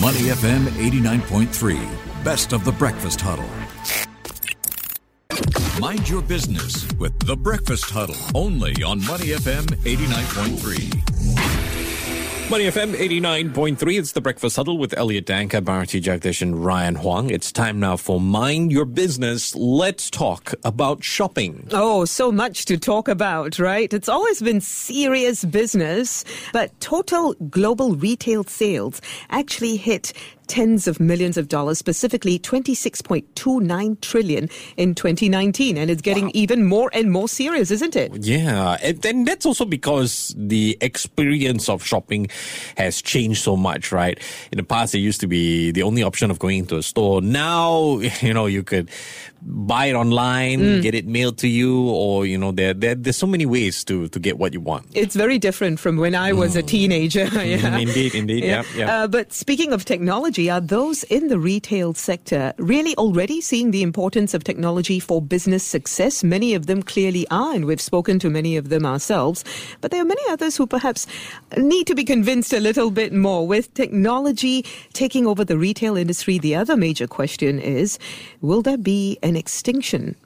Money FM 89.3, best of the breakfast huddle. Mind your business with the breakfast huddle only on Money FM 89.3. Money FM 89.3. It's the Breakfast Huddle with Elliot Danker, Bharati Jagdish, and Ryan Huang. It's time now for Mind Your Business. Let's talk about shopping. Oh, so much to talk about, right? It's always been serious business, but total global retail sales actually hit tens of millions of dollars, specifically 26.29 trillion in 2019. And it's getting wow. even more and more serious, isn't it? Yeah. And, and that's also because the experience of shopping has changed so much, right? In the past, it used to be the only option of going into a store. Now, you know, you could buy it online, mm. get it mailed to you, or you know, there, there there's so many ways to to get what you want. It's very different from when I was mm. a teenager. yeah. Indeed, indeed, yeah. yeah, yeah. Uh, but speaking of technology, are those in the retail sector really already seeing the importance of technology for business success? Many of them clearly are, and we've spoken to many of them ourselves. But there are many others who perhaps need to be convinced a little bit more. With technology taking over the retail industry, the other major question is: Will there be an extinction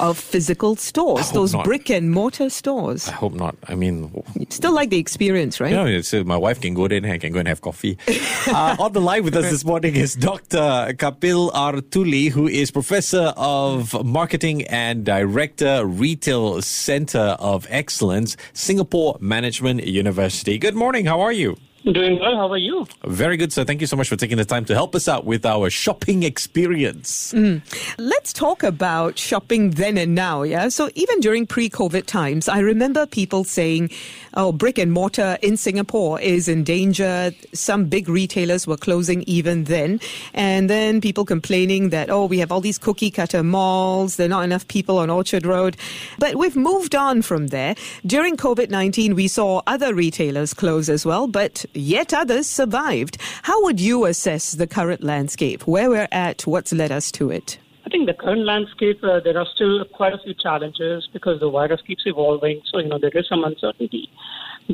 of physical stores, those not. brick and mortar stores. I hope not. I mean, still like the experience, right? Yeah, you know, my wife can go there and I can go and have coffee. uh, on the line with us this morning is Dr. Kapil R. Tuli, who is professor of marketing and director, Retail Center of Excellence, Singapore Management University. Good morning. How are you? Doing well. How are you? Very good, sir. Thank you so much for taking the time to help us out with our shopping experience. Mm. Let's talk about shopping then and now. Yeah. So even during pre-COVID times, I remember people saying, "Oh, brick and mortar in Singapore is in danger." Some big retailers were closing even then, and then people complaining that, "Oh, we have all these cookie cutter malls. There are not enough people on Orchard Road." But we've moved on from there. During COVID nineteen, we saw other retailers close as well, but yet others survived. How would you assess the current landscape? Where we're at, what's led us to it? I think the current landscape, uh, there are still quite a few challenges because the virus keeps evolving. So, you know, there is some uncertainty.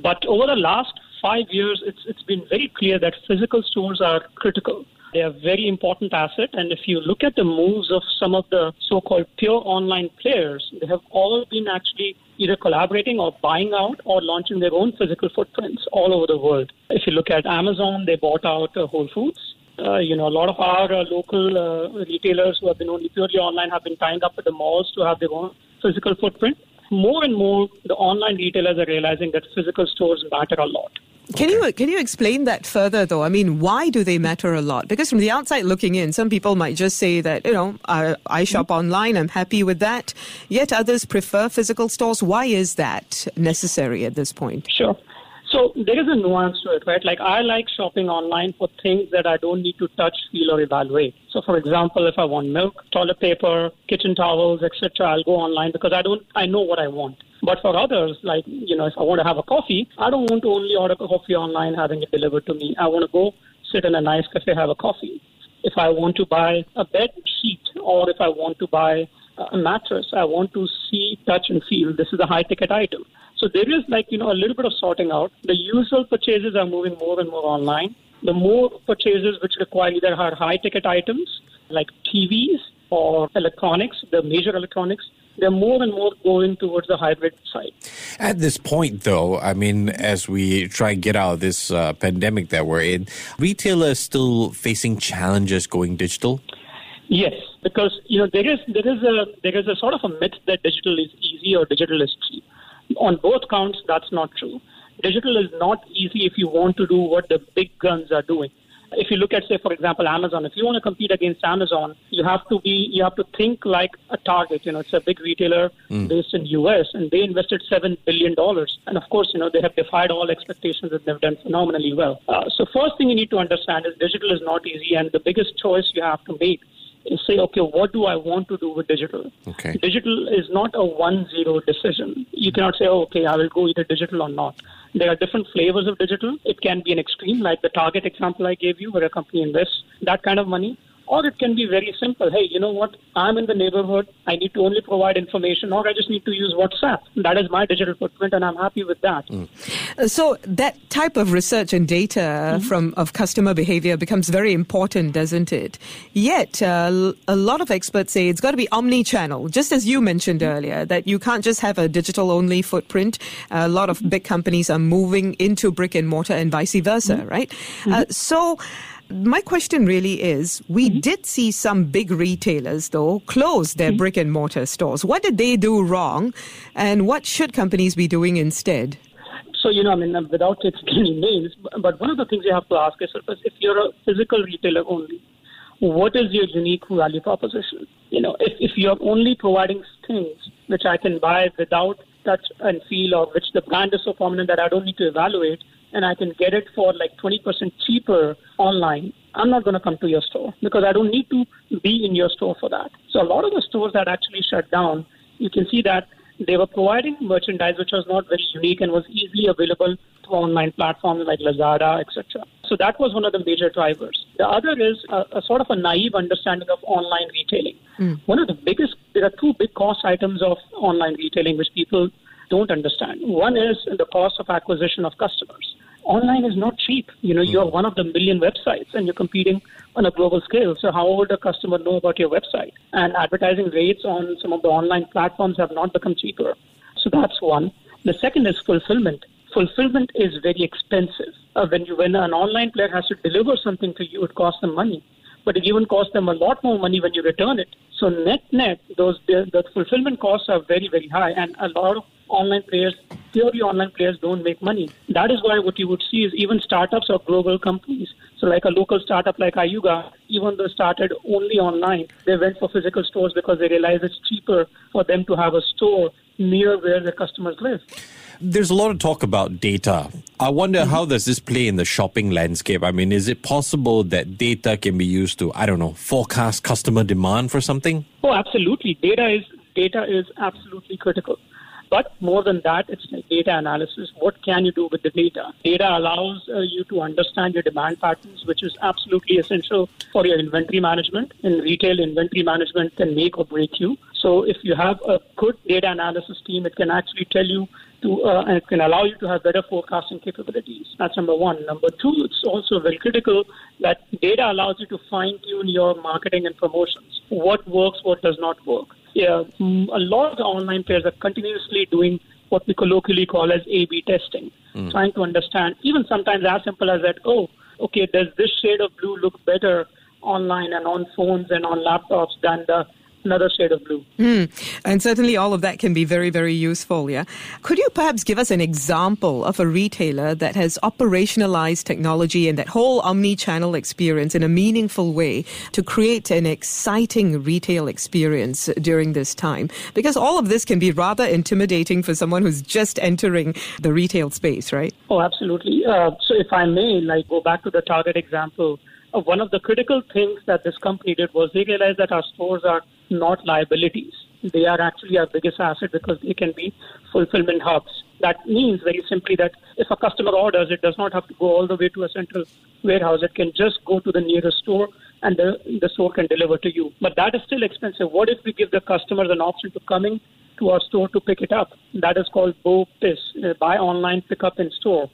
But over the last five years, it's, it's been very clear that physical stores are critical. They are a very important asset. And if you look at the moves of some of the so called pure online players, they have all been actually either collaborating or buying out or launching their own physical footprints all over the world. If you look at Amazon, they bought out uh, Whole Foods. Uh, you know, a lot of our uh, local uh, retailers who have been only purely online have been tying up with the malls to have their own physical footprint. More and more, the online retailers are realizing that physical stores matter a lot. Can okay. you can you explain that further though? I mean, why do they matter a lot? Because from the outside looking in, some people might just say that you know I, I shop mm-hmm. online, I'm happy with that. Yet others prefer physical stores. Why is that necessary at this point? Sure. So there is a nuance to it, right? Like I like shopping online for things that I don't need to touch, feel, or evaluate. So, for example, if I want milk, toilet paper, kitchen towels, etc., I'll go online because I don't, I know what I want. But for others, like you know, if I want to have a coffee, I don't want to only order a coffee online, having it delivered to me. I want to go sit in a nice cafe, have a coffee. If I want to buy a bed sheet, or if I want to buy a mattress, I want to see, touch, and feel. This is a high ticket item. So there is like, you know, a little bit of sorting out. The usual purchases are moving more and more online. The more purchases which require either high ticket items like TVs or electronics, the major electronics, they're more and more going towards the hybrid side. At this point, though, I mean, as we try and get out of this uh, pandemic that we're in, retailers still facing challenges going digital. Yes, because you know there is there is a there is a sort of a myth that digital is easy or digital is cheap on both counts, that's not true. Digital is not easy if you want to do what the big guns are doing. If you look at, say, for example, Amazon, if you want to compete against Amazon, you have to be, you have to think like a Target. You know, it's a big retailer mm. based in U.S. and they invested seven billion dollars, and of course, you know, they have defied all expectations and they've done phenomenally well. Uh, so, first thing you need to understand is digital is not easy, and the biggest choice you have to make say, okay, what do I want to do with digital? Okay. Digital is not a one zero decision. You cannot say, oh, okay, I will go either digital or not. There are different flavors of digital. It can be an extreme, like the Target example I gave you, where a company invests that kind of money. Or it can be very simple. Hey, you know what? I'm in the neighborhood. I need to only provide information, or I just need to use WhatsApp. That is my digital footprint, and I'm happy with that. Uh, So that type of research and data Mm-hmm. from of customer behavior becomes very important, doesn't it? Yet uh, a lot of experts say it's got to be omni-channel, just as you mentioned Mm-hmm. earlier, that you can't just have a digital-only footprint. a lot of big companies are moving into brick and mortar and vice versa, Mm-hmm. right? Uh, so. My question really is we Mm-hmm. did see some big retailers, though, close their Mm-hmm. brick and mortar stores. What did they do wrong? And what should companies be doing instead? So, you know, I mean, without any names, but one of the things you have to ask yourself is if you're a physical retailer only, what is your unique value proposition? You know, if, if you're only providing things which I can buy without touch and feel, or which the brand is so prominent that I don't need to evaluate, and I can get it for like 20% cheaper online, I'm not going to come to your store because I don't need to be in your store for that. So, a lot of the stores that actually shut down, you can see that they were providing merchandise which was not very unique and was easily available to online platforms like Lazada, etc. So that was one of the major drivers. The other is a, a sort of a naive understanding of online retailing. Hmm. One of the biggest, there are two big cost items of online retailing which people don't understand. One is the cost of acquisition of customers. Online is not cheap. You know, you're one of the million websites and you're competing on a global scale. So how would a customer know about your website? And advertising rates on some of the online platforms have not become cheaper. So that's one. The second is fulfillment. Fulfillment is very expensive. Uh, when you when an online player has to deliver something to you, it costs them money. But it even costs them a lot more money when you return it. So net net, those the, the fulfillment costs are very very high, and a lot of online players, purely online players, don't make money. That is why what you would see is even startups or global companies. So like a local startup like Ayuga, even though started only online, they went for physical stores because they realized it's cheaper for them to have a store near where their customers live. There's a lot of talk about data. I wonder how mm-hmm. does this play in the shopping landscape? I mean, is it possible that data can be used to, I don't know, forecast customer demand for something? Oh, absolutely. Data is data is absolutely critical. But more than that, it's data analysis. What can you do with the data? Data allows uh, you to understand your demand patterns, which is absolutely essential for your inventory management. In retail, inventory management can make or break you. So if you have a good data analysis team, it can actually tell you to, uh, and it can allow you to have better forecasting capabilities. That's number one. Number two, it's also very critical that data allows you to fine tune your marketing and promotions. What works, what does not work. Yeah, mm, a lot of the online players are continuously doing what we colloquially call as A/B testing, trying to understand. Even sometimes as simple as that. Oh, okay, does this shade of blue look better online and on phones and on laptops than the another shade of blue? And certainly all of that can be very, very useful, yeah? Could you perhaps give us an example of a retailer that has operationalized technology and that whole omni-channel experience in a meaningful way to create an exciting retail experience during this time? Because all of this can be rather intimidating for someone who's just entering the retail space, right? Oh, absolutely. Uh, so, if I may, like go back to the Target example, one of the critical things that this company did was they realized that our stores are not liabilities. They are actually our biggest asset because they can be fulfillment hubs. That means very simply that if a customer orders, it does not have to go all the way to a central warehouse. It can just go to the nearest store and the, the store can deliver to you. But that is still expensive. What if we give the customers an option to coming to our store to pick it up? That is called BOPIS, uh, buy online, pick up in store.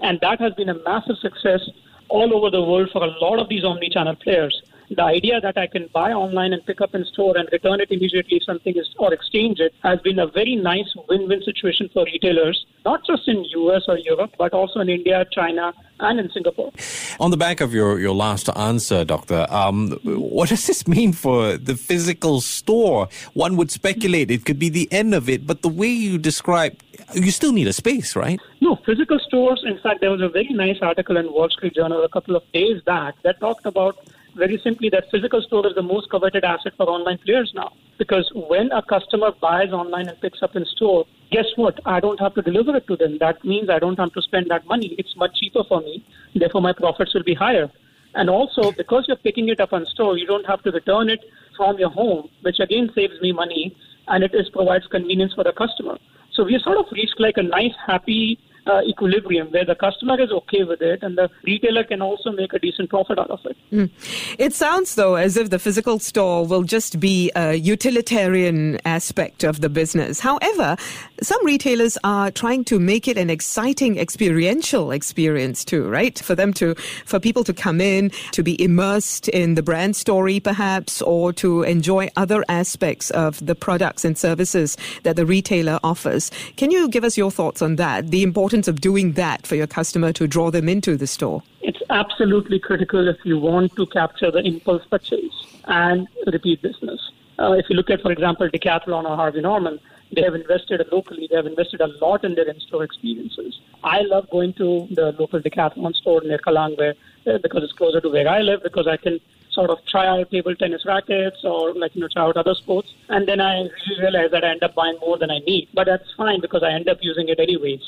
And that has been a massive success all over the world for a lot of these omni-channel players. The idea that I can buy online and pick up in store and return it immediately if something is or exchange it has been a very nice win-win situation for retailers, not just in US or Europe, but also in India, China, and in Singapore. On the back of your, your last answer, Doctor, um, what does this mean for the physical store? One would speculate it could be the end of it, but the way you describe, you still need a space, right? No, physical stores. In fact, there was a very nice article in Wall Street Journal a couple of days back that talked about very simply that physical store is the most coveted asset for online players now. Because when a customer buys online and picks up in store, guess what? I don't have to deliver it to them. That means I don't have to spend that money. It's much cheaper for me. Therefore, my profits will be higher. And also, because you're picking it up in store, you don't have to return it from your home, which again saves me money and it is provides convenience for the customer. So we sort of reached like a nice, happy uh, equilibrium where the customer is okay with it and the retailer can also make a decent profit out of it. Mm. It sounds, though, as if the physical store will just be a utilitarian aspect of the business. However, some retailers are trying to make it an exciting experiential experience too, right? For them to, for people to come in, to be immersed in the brand story perhaps, or to enjoy other aspects of the products and services that the retailer offers. Can you give us your thoughts on that? The importance of doing that for your customer to draw them into the store? It's absolutely critical if you want to capture the impulse purchase and repeat business. Uh, if you look at, for example, Decathlon or Harvey Norman, they have invested locally. They have invested a lot in their in-store experiences. I love going to the local Decathlon store near Kallang where, uh, because it's closer to where I live, because I can sort of try out table tennis rackets or like you know try out other sports, and then I realize that I end up buying more than I need. But that's fine because I end up using it anyways.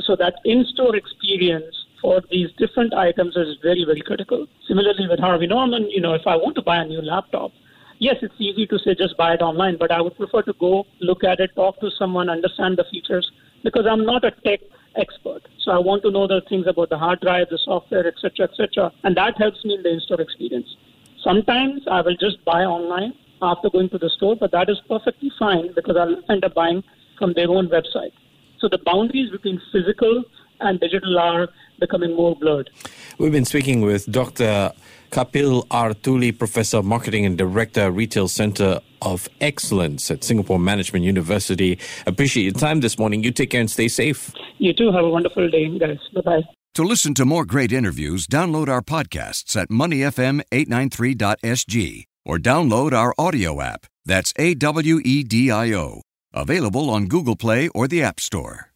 So that in-store experience for these different items is very very critical. Similarly with Harvey Norman, you know if I want to buy a new laptop, yes, it's easy to say just buy it online, but I would prefer to go look at it, talk to someone, understand the features, because I'm not a tech expert. So I want to know the things about the hard drive, the software, etc., etc., and that helps me in the in-store experience. Sometimes I will just buy online after going to the store, but that is perfectly fine because I'll end up buying from their own website. So the boundaries between physical and digital are becoming more blurred. We've been speaking with Dr. Kapil R. Tuli, Professor of Marketing and Director, Retail Center of Excellence at Singapore Management University. Appreciate your time this morning. You take care and stay safe. You too. Have a wonderful day, guys. Bye bye. To listen to more great interviews, download our podcasts at moneyfm893.sg or download our audio app. That's A W E D I O. Available on Google Play or the App Store.